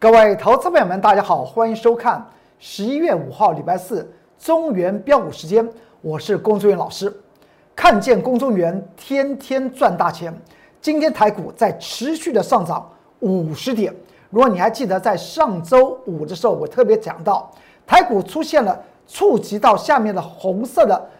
各位投资朋友们，大家好，欢迎收看十一月五号礼拜四中原标股时间，我是龚忠元老师。看见龚忠元天天赚大钱，今天台股在持续的上涨五十点。如果你还记得在上周五的时候，我特别讲到台股出现了触及到下面的红色的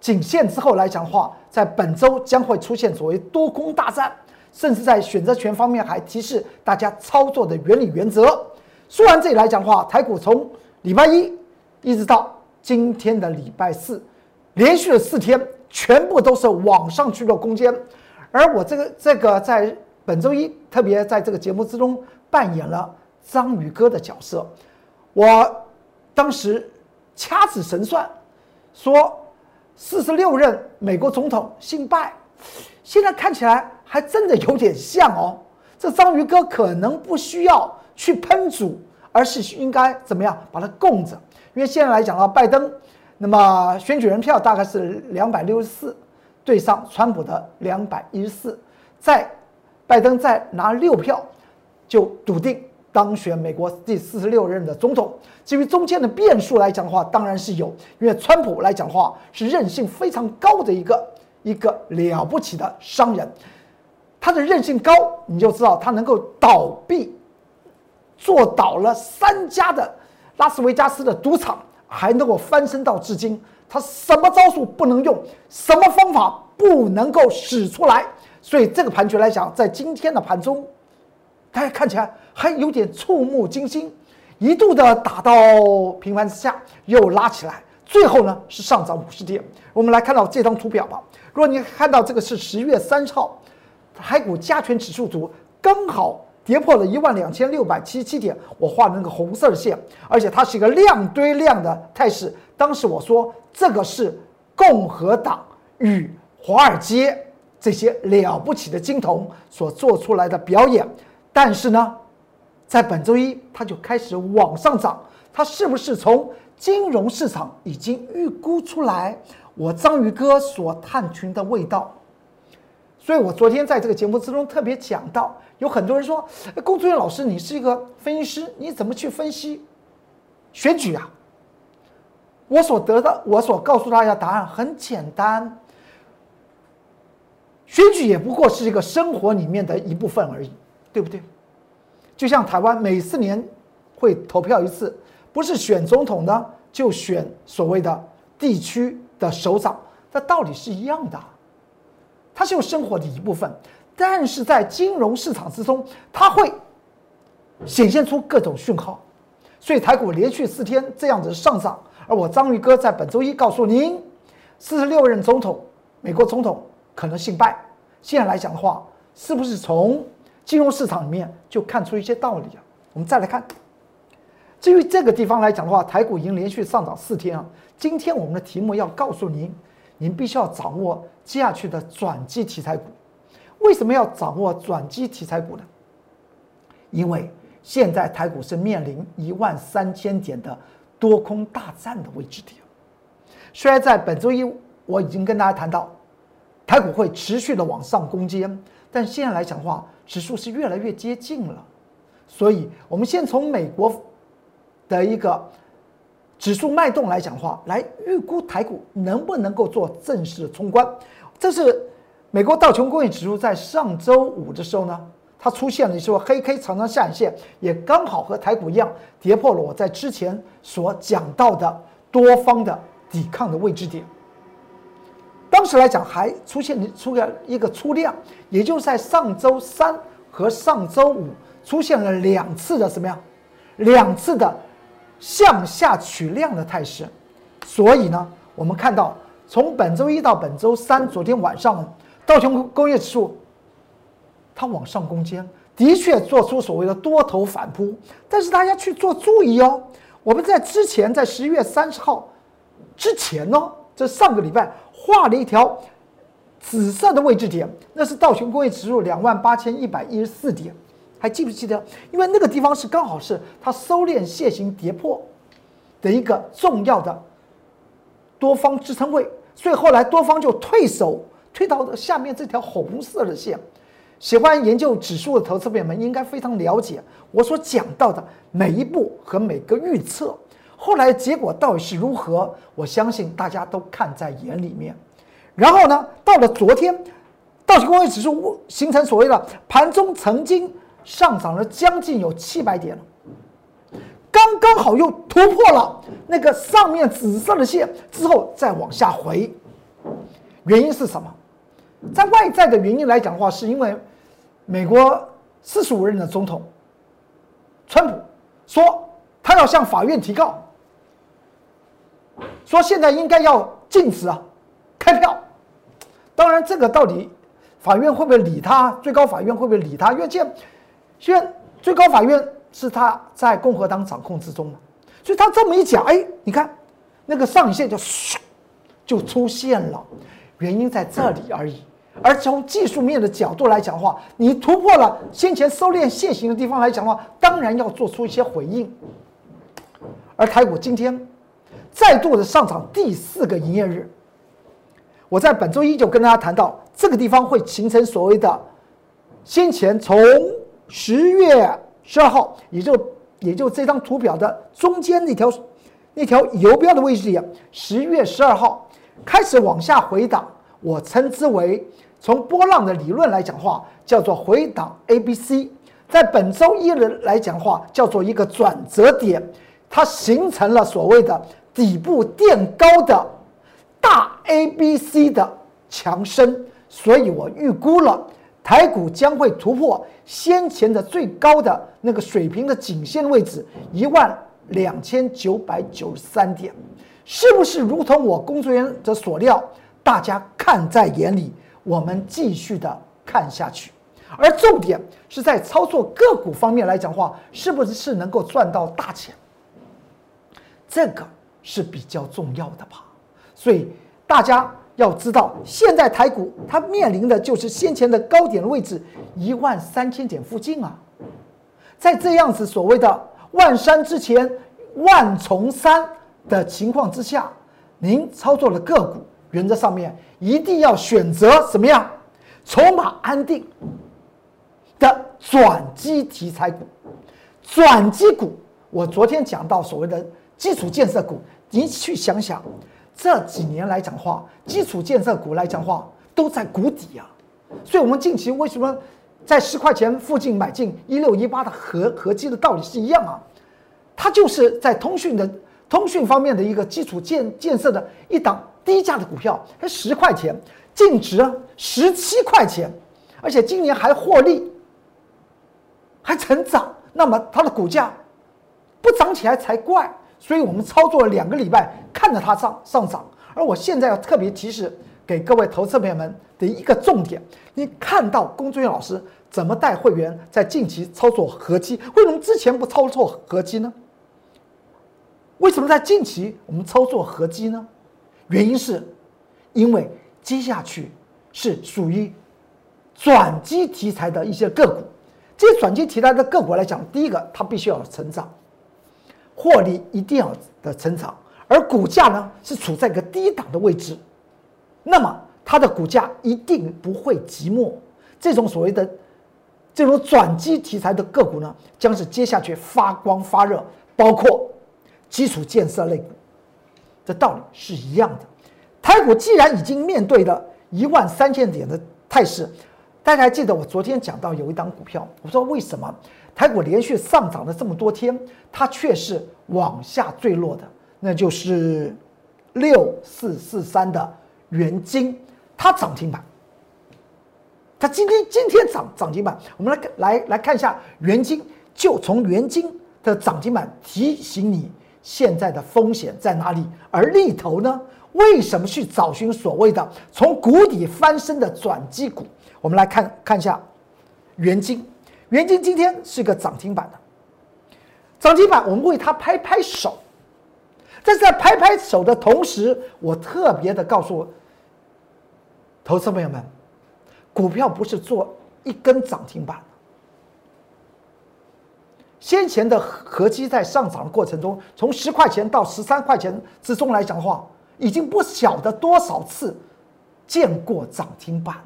颈线之后来讲的话，在本周将会出现所谓多空大战。甚至在选择权方面还提示大家操作的原理原则。说完这里来讲的话，台股从礼拜一一直到今天的礼拜四，连续的四天全部都是往上去的空间。而我这个这个在本周一特别在这个节目之中扮演了章鱼哥的角色。我当时掐指神算，说四十六任美国总统姓拜，现在看起来。还真的有点像哦，这章鱼哥可能不需要去喷煮，而是应该怎么样把它供着？因为现在来讲到拜登，那么选举人票大概是两百六十四，对上川普的两百一十四，在拜登再拿六票，就笃定当选美国第四十六任的总统。至于中间的变数来讲的话，当然是有，因为川普来讲的话是韧性非常高的一个一个了不起的商人。他的韧性高，你就知道他能够倒闭，做倒了三家的拉斯维加斯的赌场，还能够翻身到至今。他什么招数不能用，什么方法不能够使出来？所以这个盘局来讲，在今天的盘中，大家看起来还有点触目惊心，一度的打到平盘之下，又拉起来，最后呢是上涨五十点。我们来看到这张图表吧。如果你看到这个是十月三号。海股加权指数图刚好跌破了一万两千六百七十七点，我画的那个红色的线，而且它是一个量堆量的态势。当时我说这个是共和党与华尔街这些了不起的金童所做出来的表演。但是呢，在本周一它就开始往上涨，它是不是从金融市场已经预估出来我章鱼哥所探寻的味道？所以我昨天在这个节目之中特别讲到，有很多人说：“龚作元老师，你是一个分析师，你怎么去分析选举啊？”我所得到，我所告诉大家答案很简单，选举也不过是一个生活里面的一部分而已，对不对？就像台湾每四年会投票一次，不是选总统呢，就选所谓的地区的首长，这道理是一样的。它是有生活的一部分，但是在金融市场之中，它会显现出各种讯号，所以台股连续四天这样子上涨。而我章鱼哥在本周一告诉您，四十六任总统，美国总统可能姓拜。现在来讲的话，是不是从金融市场里面就看出一些道理啊？我们再来看，至于这个地方来讲的话，台股已经连续上涨四天啊。今天我们的题目要告诉您。您必须要掌握接下去的转机题材股。为什么要掌握转机题材股呢？因为现在台股是面临一万三千点的多空大战的位置点。虽然在本周一我已经跟大家谈到，台股会持续的往上攻坚，但现在来讲的话，指数是越来越接近了。所以，我们先从美国的一个。指数脉动来讲的话，来预估台股能不能够做正式的冲关。这是美国道琼工业指数在上周五的时候呢，它出现了一说黑 K 长长下影线，也刚好和台股一样跌破了我在之前所讲到的多方的抵抗的位置点。当时来讲还出现出现一个出量，也就是在上周三和上周五出现了两次的什么样，两次的。向下取量的态势，所以呢，我们看到从本周一到本周三，昨天晚上道琼工业指数它往上攻坚，的确做出所谓的多头反扑。但是大家去做注意哦，我们在之前在十一月三十号之前呢，这上个礼拜画了一条紫色的位置点，那是道琼工业指数两万八千一百一十四点。还记不记得？因为那个地方是刚好是它收敛楔形跌破的一个重要的多方支撑位，所以后来多方就退守，退到下面这条红色的线。喜欢研究指数的投资朋友们应该非常了解我所讲到的每一步和每个预测，后来结果到底是如何？我相信大家都看在眼里面。然后呢，到了昨天，道琼工业指数形成所谓的盘中曾经上涨了将近有七百点了。刚刚好又突破了那个上面紫色的线之后，再往下回，原因是什么？在外在的原因来讲的话，是因为美国四十五任的总统川普说他要向法院提告，说现在应该要禁止啊开票。当然，这个到底法院会不会理他？最高法院会不会理他？因为现虽然最高法院。是他在共和党掌控之中嘛？所以他这么一讲，哎，你看那个上影线就唰就出现了，原因在这里而已。而从技术面的角度来讲的话，你突破了先前收敛线型的地方来讲的话，当然要做出一些回应。而台股今天再度的上涨第四个营业日，我在本周一就跟大家谈到，这个地方会形成所谓的先前从十月。十二号，也就也就这张图表的中间那条那条游标的位置点，十月十二号开始往下回档，我称之为从波浪的理论来讲话，叫做回档 A B C，在本周一的来讲话，叫做一个转折点，它形成了所谓的底部垫高的大 A B C 的强升，所以我预估了。台股将会突破先前的最高的那个水平的颈线位置一万两千九百九十三点，是不是如同我工作人员的所料？大家看在眼里，我们继续的看下去。而重点是在操作个股方面来讲话，是不是是能够赚到大钱？这个是比较重要的吧。所以大家。要知道，现在台股它面临的就是先前的高点位置一万三千点附近啊，在这样子所谓的万山之前万重山的情况之下，您操作的个股原则上面一定要选择什么样筹码安定的转机题材股，转机股。我昨天讲到所谓的基础建设股，你去想想。这几年来讲话，基础建设股来讲话都在谷底啊，所以，我们近期为什么在十块钱附近买进一六一八的合合基的道理是一样啊？它就是在通讯的通讯方面的一个基础建建设的一档低价的股票，它十块钱净值十七块钱，而且今年还获利，还成长，那么它的股价不涨起来才怪。所以我们操作了两个礼拜，看着它上上涨。而我现在要特别提示给各位投资朋友们的一个重点：你看到龚俊元老师怎么带会员在近期操作合击？为什么之前不操作合击呢？为什么在近期我们操作合击呢？原因是，因为接下去是属于转机题材的一些个股。这些转机题材的个股来讲，第一个它必须要成长。获利一定要的成长，而股价呢是处在一个低档的位置，那么它的股价一定不会寂寞。这种所谓的这种转机题材的个股呢，将是接下去发光发热，包括基础建设类股，这道理是一样的。台股既然已经面对了一万三千点的态势，大家还记得我昨天讲到有一档股票，我说为什么？台股连续上涨了这么多天，它却是往下坠落的，那就是六四四三的元金，它涨停板。它今天今天涨涨停板，我们来来来看一下元金，就从元金的涨停板提醒你现在的风险在哪里，而利头呢？为什么去找寻所谓的从谷底翻身的转机股？我们来看看一下元金。元金今天是个涨停板的，涨停板，我们为它拍拍手。但是在拍拍手的同时，我特别的告诉投资朋友们，股票不是做一根涨停板。先前的合基在上涨的过程中，从十块钱到十三块钱之中来讲的话，已经不晓得多少次见过涨停板。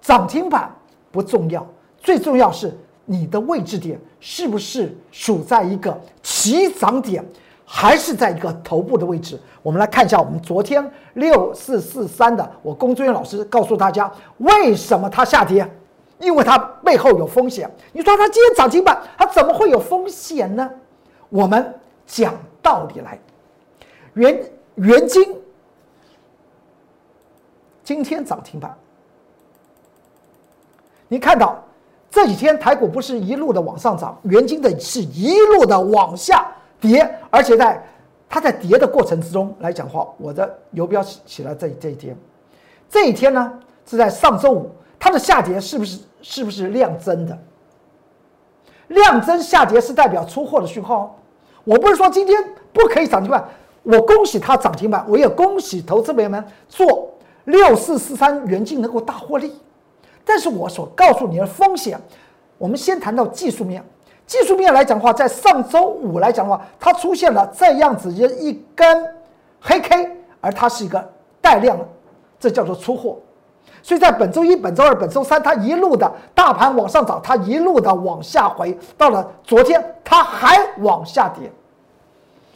涨停板。不重要，最重要是你的位置点是不是处在一个起涨点，还是在一个头部的位置？我们来看一下，我们昨天六四四三的，我龚作员老师告诉大家为什么它下跌，因为它背后有风险。你说它今天涨停板，它怎么会有风险呢？我们讲道理来，元元金今天涨停板。你看到这几天台股不是一路的往上涨，元金的是一路的往下跌，而且在它在跌的过程之中来讲话，我的游标起起了这这一天，这一天呢是在上周五，它的下跌是不是是不是量增的？量增下跌是代表出货的讯号。我不是说今天不可以涨停板，我恭喜它涨停板，我也恭喜投资朋友们做六四四三元金能够大获利。但是我所告诉你的风险，我们先谈到技术面。技术面来讲的话，在上周五来讲的话，它出现了这样子一一根黑 K，而它是一个带量，这叫做出货。所以在本周一、本周二、本周三，它一路的大盘往上涨，它一路的往下回，到了昨天，它还往下跌。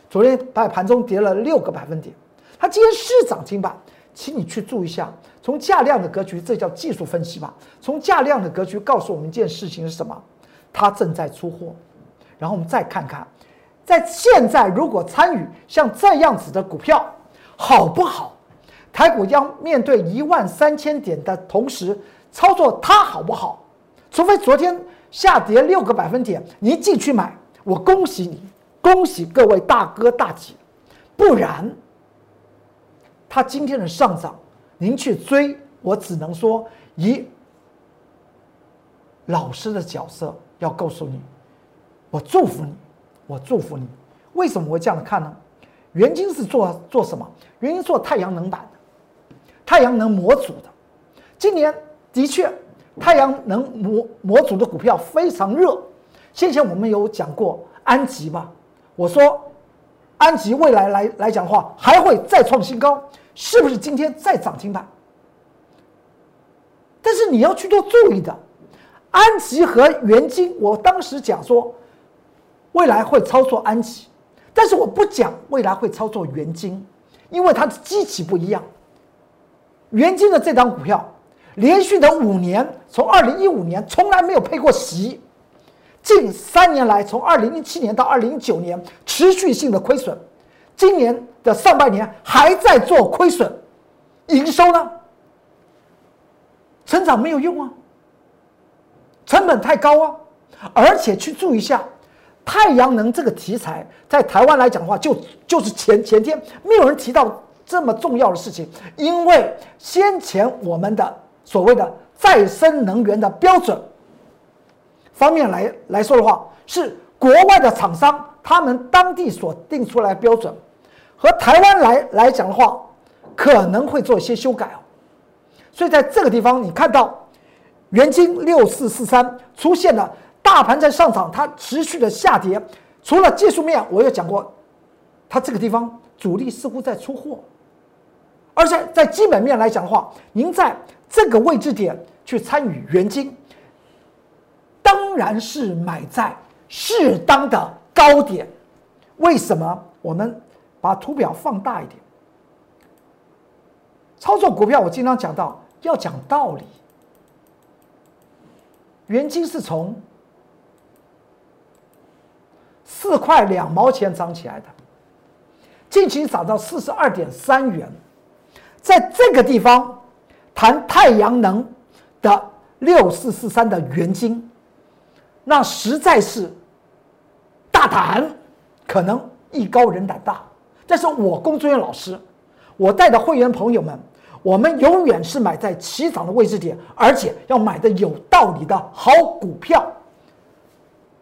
昨天在盘中跌了六个百分点，它今天是涨停板，请你去注意一下。从价量的格局，这叫技术分析吧。从价量的格局告诉我们一件事情是什么？它正在出货。然后我们再看看，在现在如果参与像这样子的股票，好不好？台股将面对一万三千点的同时操作，它好不好？除非昨天下跌六个百分点，你进去买，我恭喜你，恭喜各位大哥大姐。不然，它今天的上涨。您去追，我只能说一老师的角色要告诉你，我祝福你，我祝福你。为什么会这样看呢？元晶是做做什么？元晶做太阳能板的，太阳能模组的。今年的确，太阳能模模组的股票非常热。先前我们有讲过安吉吧？我说安吉未来来来讲的话，还会再创新高。是不是今天再涨停板？但是你要去做注意的，安吉和元金，我当时讲说，未来会操作安吉，但是我不讲未来会操作元金，因为它的机器不一样。元金的这张股票，连续的五年，从二零一五年从来没有配过息，近三年来，从二零一七年到二零一九年，持续性的亏损。今年的上半年还在做亏损，营收呢？成长没有用啊，成本太高啊，而且去注意一下，太阳能这个题材在台湾来讲的话，就就是前前天没有人提到这么重要的事情，因为先前我们的所谓的再生能源的标准方面来来说的话，是国外的厂商他们当地所定出来标准。和台湾来来讲的话，可能会做一些修改哦，所以在这个地方，你看到元金六四四三出现了大盘在上涨，它持续的下跌。除了技术面，我也讲过，它这个地方主力似乎在出货，而且在基本面来讲的话，您在这个位置点去参与元金，当然是买在适当的高点。为什么我们？把图表放大一点。操作股票，我经常讲到要讲道理。元金是从四块两毛钱涨起来的，近期涨到四十二点三元，在这个地方谈太阳能的六四四三的元金，那实在是大胆，可能艺高人胆大。但是我工作人员老师，我带的会员朋友们，我们永远是买在起涨的位置点，而且要买的有道理的好股票。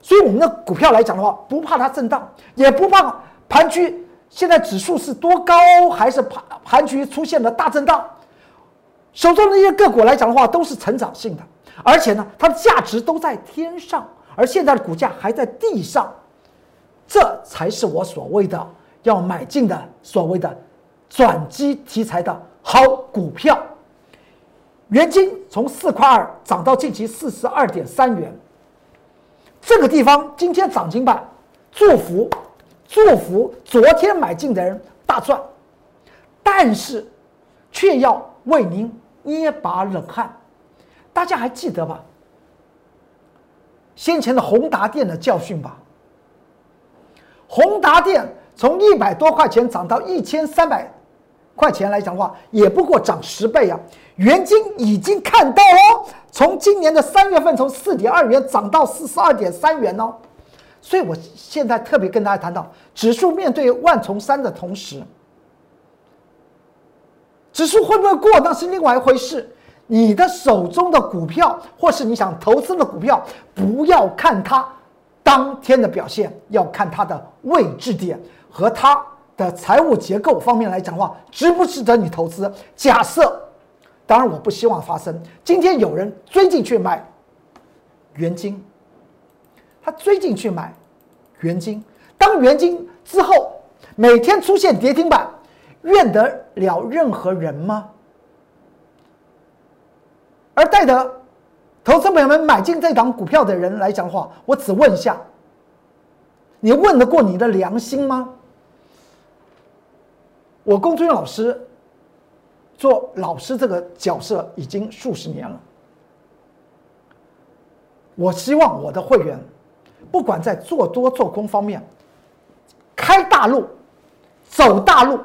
所以我们的股票来讲的话，不怕它震荡，也不怕盘区现在指数是多高，还是盘盘区出现了大震荡。手中的一些个股来讲的话，都是成长性的，而且呢，它的价值都在天上，而现在的股价还在地上，这才是我所谓的。要买进的所谓的转机题材的好股票，元金从四块二涨到近期四十二点三元，这个地方今天涨停板，祝福祝福昨天买进的人大赚，但是却要为您捏把冷汗。大家还记得吧？先前的宏达电的教训吧。宏达电从一百多块钱涨到一千三百块钱来讲的话，也不过涨十倍啊。元金已经看到哦，从今年的三月份从四点二元涨到四十二点三元哦，所以我现在特别跟大家谈到，指数面对万重山的同时，指数会不会过那是另外一回事。你的手中的股票或是你想投资的股票，不要看它当天的表现，要看它的位置点和它的财务结构方面来讲的话，值不值得你投资？假设。当然，我不希望发生。今天有人追进去买元金，他追进去买元金，当元金之后每天出现跌停板，怨得了任何人吗？而带着投资朋友们买进这档股票的人来讲的话，我只问一下：你问得过你的良心吗？我龚尊老师。做老师这个角色已经数十年了，我希望我的会员，不管在做多做空方面，开大路，走大路，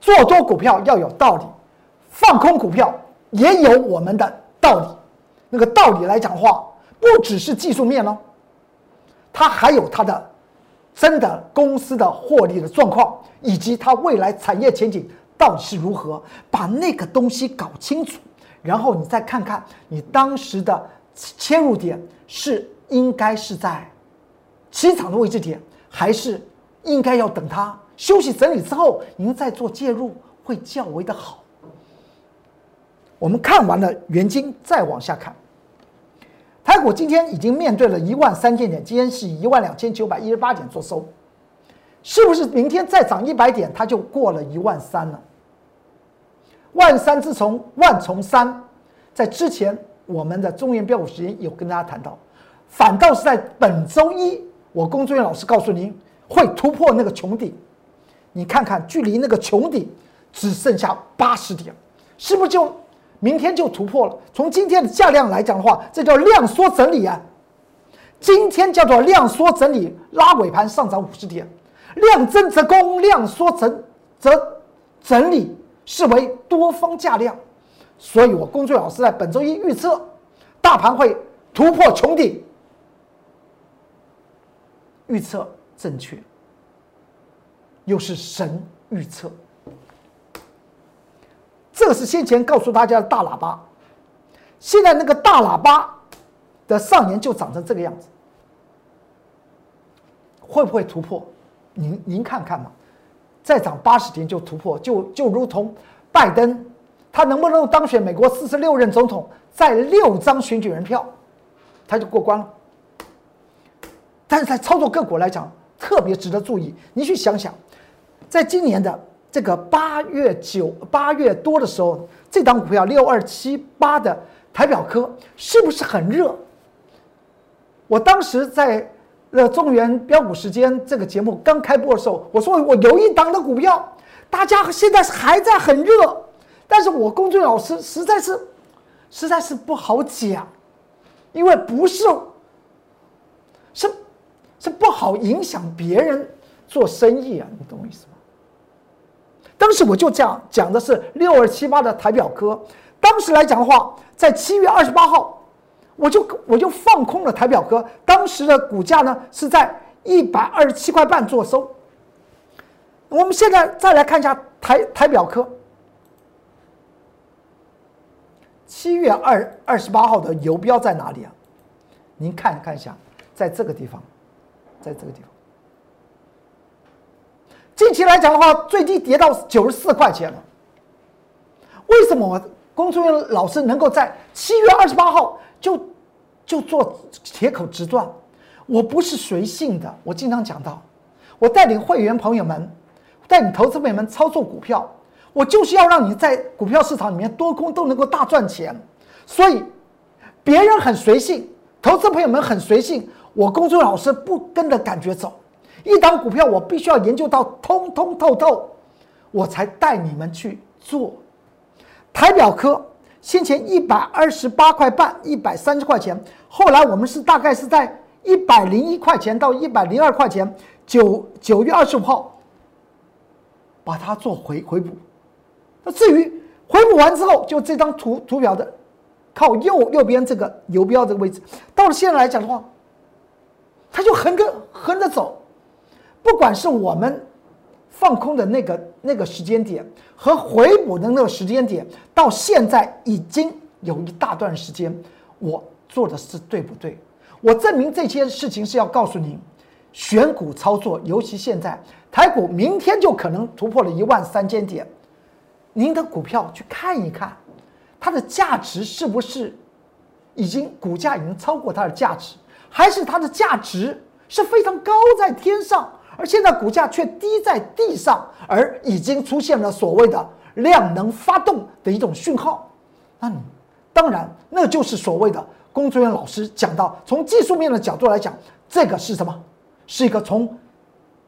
做多股票要有道理，放空股票也有我们的道理。那个道理来讲话，不只是技术面哦，它还有它的真的公司的获利的状况，以及它未来产业前景。到底是如何把那个东西搞清楚，然后你再看看你当时的切入点是应该是在起涨的位置点，还是应该要等它休息整理之后，您再做介入会较为的好。我们看完了原金，再往下看，台股今天已经面对了一万三千点，今天是一万两千九百一十八点做收。是不是明天再涨一百点，它就过了一万三了？万三自从万重山，在之前我们的中原标股时间有跟大家谈到，反倒是在本周一，我工作人员老师告诉您会突破那个穹顶。你看看，距离那个穹顶只剩下八十点，是不是就明天就突破了？从今天的价量来讲的话，这叫量缩整理啊。今天叫做量缩整理，拉尾盘上涨五十点。量增则攻，量缩则则整理，视为多方价量。所以我工作老师在本周一预测，大盘会突破穹顶，预测正确，又是神预测。这个是先前告诉大家的大喇叭，现在那个大喇叭的上沿就长成这个样子，会不会突破？您您看看嘛，再涨八十天就突破，就就如同拜登，他能不能当选美国四十六任总统，在六张选举人票，他就过关了。但是在操作个股来讲，特别值得注意。你去想想，在今年的这个八月九八月多的时候，这档股票六二七八的台表科是不是很热？我当时在。那中原标股时间这个节目刚开播的时候，我说我有一档的股票，大家现在还在很热，但是我公众老师实在是，实在是不好讲，因为不是，是，是不好影响别人做生意啊，你懂我意思吗？当时我就讲讲的是六二七八的台表科，当时来讲的话，在七月二十八号。我就我就放空了台表科，当时的股价呢是在一百二十七块半做收。我们现在再来看一下台台表科，七月二二十八号的游标在哪里啊？您看看一下，在这个地方，在这个地方。近期来讲的话，最低跌到九十四块钱了。为什么我龚作员老师能够在七月二十八号？就就做铁口直断，我不是随性的。我经常讲到，我带领会员朋友们，带领投资朋友们操作股票，我就是要让你在股票市场里面多空都能够大赚钱，所以别人很随性，投资朋友们很随性，我公众老师不跟着感觉走，一档股票我必须要研究到通通透透，我才带你们去做。台表科先前一百二十八块半，一百三十块钱，后来我们是大概是在一百零一块钱到一百零二块钱，九九月二十五号把它做回回补。那至于回补完之后，就这张图图表的靠右右边这个游标这个位置，到了现在来讲的话，它就横着横着走，不管是我们放空的那个那个时间点和回补的那个时间点，到现在已经有一大段时间，我做的是对不对？我证明这些事情是要告诉您，选股操作，尤其现在台股明天就可能突破了一万三千点。您的股票去看一看，它的价值是不是已经股价已经超过它的价值，还是它的价值是非常高在天上，而现在股价却低在地上，而已经出现了所谓的量能发动的一种讯号？那你当然，那就是所谓的工作人员老师讲到，从技术面的角度来讲，这个是什么？是一个从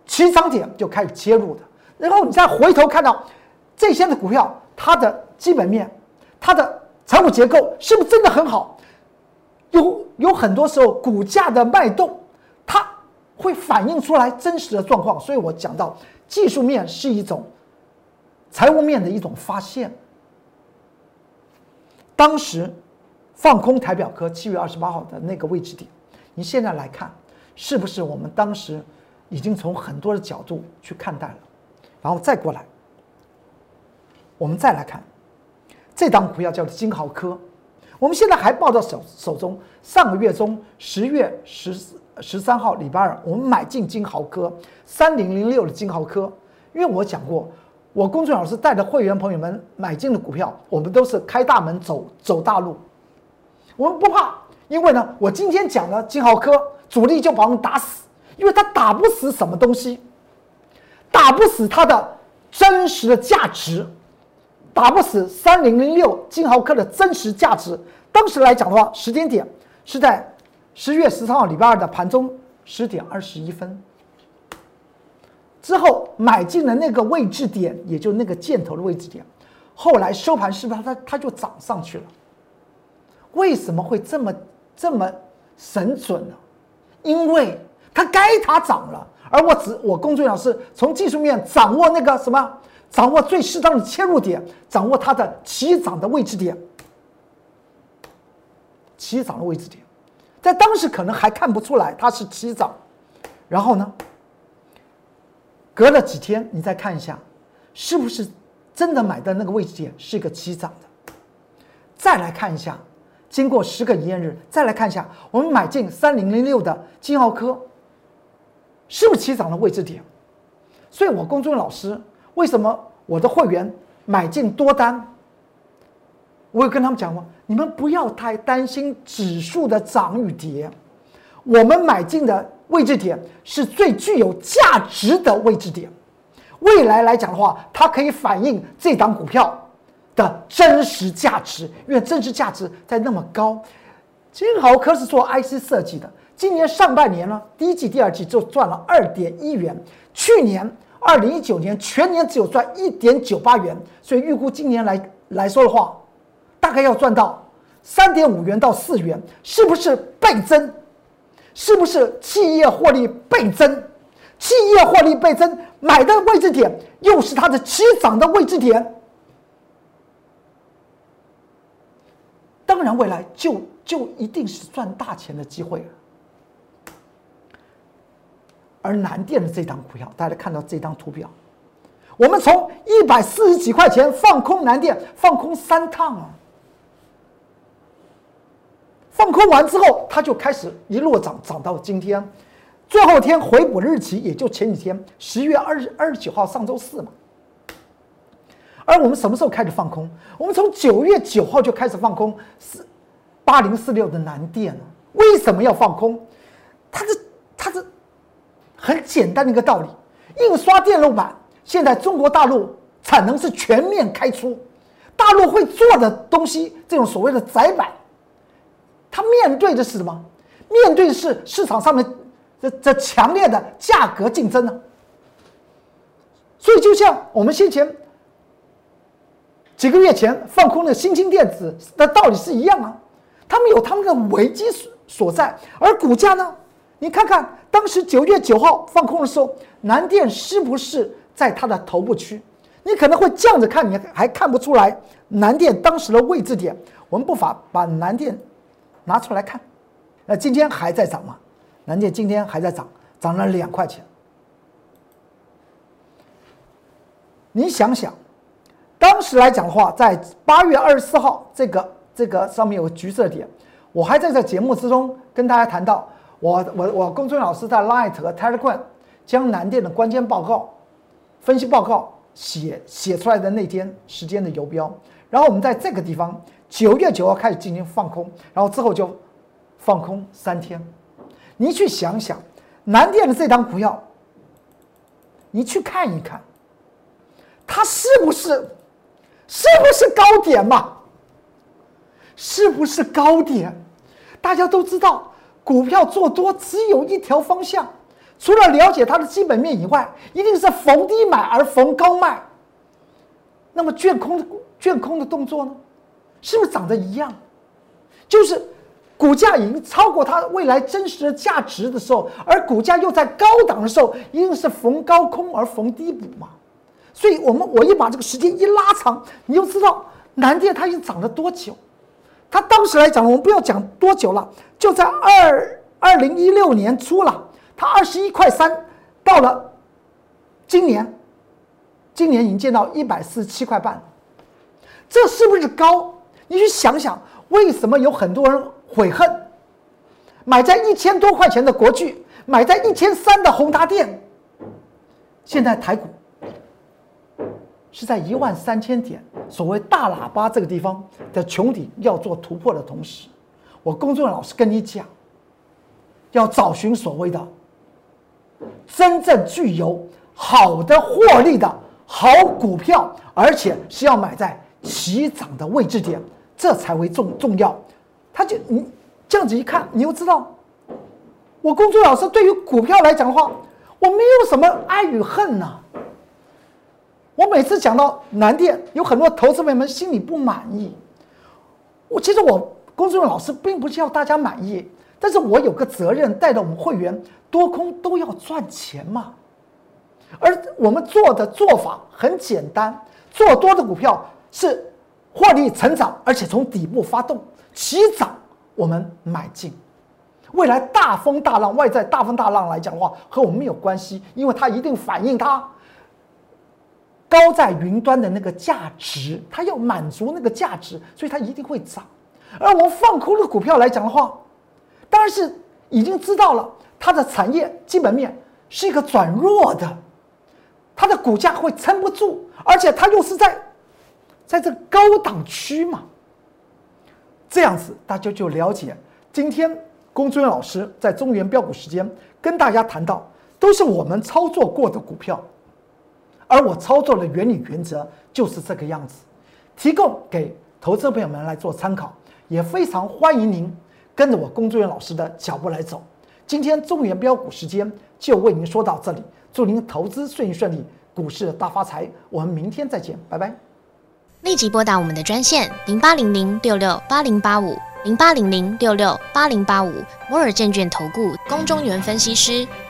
起涨点就开始切入的，然后你再回头看到。这些的股票，它的基本面、它的财务结构是不是真的很好？有有很多时候股价的脉动，会反映出来真实的状况。所以我讲到技术面是一种财务面的一种发现。当时放空台表科七月二十八号的那个位置点，你现在来看，是不是我们当时已经从很多的角度去看待了？然后再过来。我们再来看，这档股票叫做金豪科，我们现在还抱到手手中。上个月中十月十四十三号礼拜二，我们买进金豪科三零零六的金豪科，因为我讲过，我公众老师带着会员朋友们买进的股票，我们都是开大门走走大路，我们不怕，因为呢，我今天讲了金豪科，主力就把我们打死，因为他打不死什么东西，打不死它的真实的价值。打不死三零零六金豪科的真实价值。当时来讲的话，时间点是在十月十三号礼拜二的盘中十点二十一分之后买进的那个位置点，也就那个箭头的位置点。后来收盘是不是它它就涨上去了？为什么会这么这么神准呢？因为它该它涨了，而我只我工作人员是从技术面掌握那个什么。掌握最适当的切入点，掌握它的起涨的位置点。起涨的位置点，在当时可能还看不出来它是起涨，然后呢，隔了几天你再看一下，是不是真的买的那个位置点是一个起涨的？再来看一下，经过十个营业日，再来看一下我们买进三零零六的金浩科，是不是起涨的位置点？所以我公众老师。为什么我的会员买进多单？我有跟他们讲过，你们不要太担心指数的涨与跌，我们买进的位置点是最具有价值的位置点。未来来讲的话，它可以反映这档股票的真实价值，因为真实价值在那么高。金豪科是做 IC 设计的，今年上半年呢，第一季、第二季就赚了二点一元，去年。二零一九年全年只有赚一点九八元，所以预估今年来来说的话，大概要赚到三点五元到四元，是不是倍增？是不是企业获利倍增？企业获利倍增，买的位置点又是它的起涨的位置点，当然未来就就一定是赚大钱的机会了。而南电的这张股票，大家看到这张图表，我们从一百四十几块钱放空南电，放空三趟啊，放空完之后，它就开始一路涨，涨到今天，最后一天回补日期也就前几天，十月二十二十九号，上周四嘛。而我们什么时候开始放空？我们从九月九号就开始放空四八零四六的南电。为什么要放空？它是它是。很简单的一个道理，印刷电路板现在中国大陆产能是全面开出，大陆会做的东西，这种所谓的窄板，它面对的是什么？面对的是市场上面这这强烈的价格竞争呢？所以就像我们先前几个月前放空的新兴电子的道理是一样啊，他们有他们的危机所所在，而股价呢？你看看当时九月九号放空的时候，南电是不是在它的头部区？你可能会这样子看，你还看不出来南电当时的位置点。我们不妨把南电拿出来看，那今天还在涨吗？南电今天还在涨，涨了两块钱。你想想，当时来讲的话，在八月二十四号这个这个上面有个橘色点，我还在这节目之中跟大家谈到。我我我龚春老师在 Light 和 Telegram 将南电的关键报告、分析报告写写出来的那天时间的游标，然后我们在这个地方九月九号开始进行放空，然后之后就放空三天。你去想想南电的这张股票，你去看一看，它是不是是不是高点嘛？是不是高点？大家都知道。股票做多只有一条方向，除了了解它的基本面以外，一定是逢低买而逢高卖。那么卷空的卷空的动作呢，是不是长得一样？就是股价已经超过它未来真实的价值的时候，而股价又在高档的时候，一定是逢高空而逢低补嘛。所以，我们我一把这个时间一拉长，你就知道南电它已经涨了多久。它当时来讲，我们不要讲多久了，就在二二零一六年初了，它二十一块三，到了今年，今年已经见到一百四十七块半，这是不是高？你去想想，为什么有很多人悔恨，买在一千多块钱的国巨，买在一千三的宏达电，现在台股。是在一万三千点，所谓大喇叭这个地方的穹顶要做突破的同时，我公众老师跟你讲，要找寻所谓的真正具有好的获利的好股票，而且是要买在起涨的位置点，这才为重重要。他就你这样子一看，你又知道，我公众老师对于股票来讲的话，我没有什么爱与恨呐。我每次讲到南电，有很多投资朋友们心里不满意。我其实我公众老师并不是要大家满意，但是我有个责任，带着我们会员多空都要赚钱嘛。而我们做的做法很简单，做多的股票是获利成长，而且从底部发动起涨，我们买进。未来大风大浪，外在大风大浪来讲的话，和我们没有关系，因为它一定反映它。高在云端的那个价值，它要满足那个价值，所以它一定会涨。而我们放空的股票来讲的话，当然是已经知道了它的产业基本面是一个转弱的，它的股价会撑不住，而且它又是在在这高档区嘛。这样子大家就了解，今天龚尊老师在中原标股时间跟大家谈到，都是我们操作过的股票。而我操作的原理原则就是这个样子，提供给投资朋友们来做参考，也非常欢迎您跟着我工作人员老师的脚步来走。今天中原标股时间就为您说到这里，祝您投资顺利顺利，股市大发财。我们明天再见，拜拜。立即拨打我们的专线零八零零六六八零八五零八零零六六八零八五摩尔证券投顾龚中原分析师。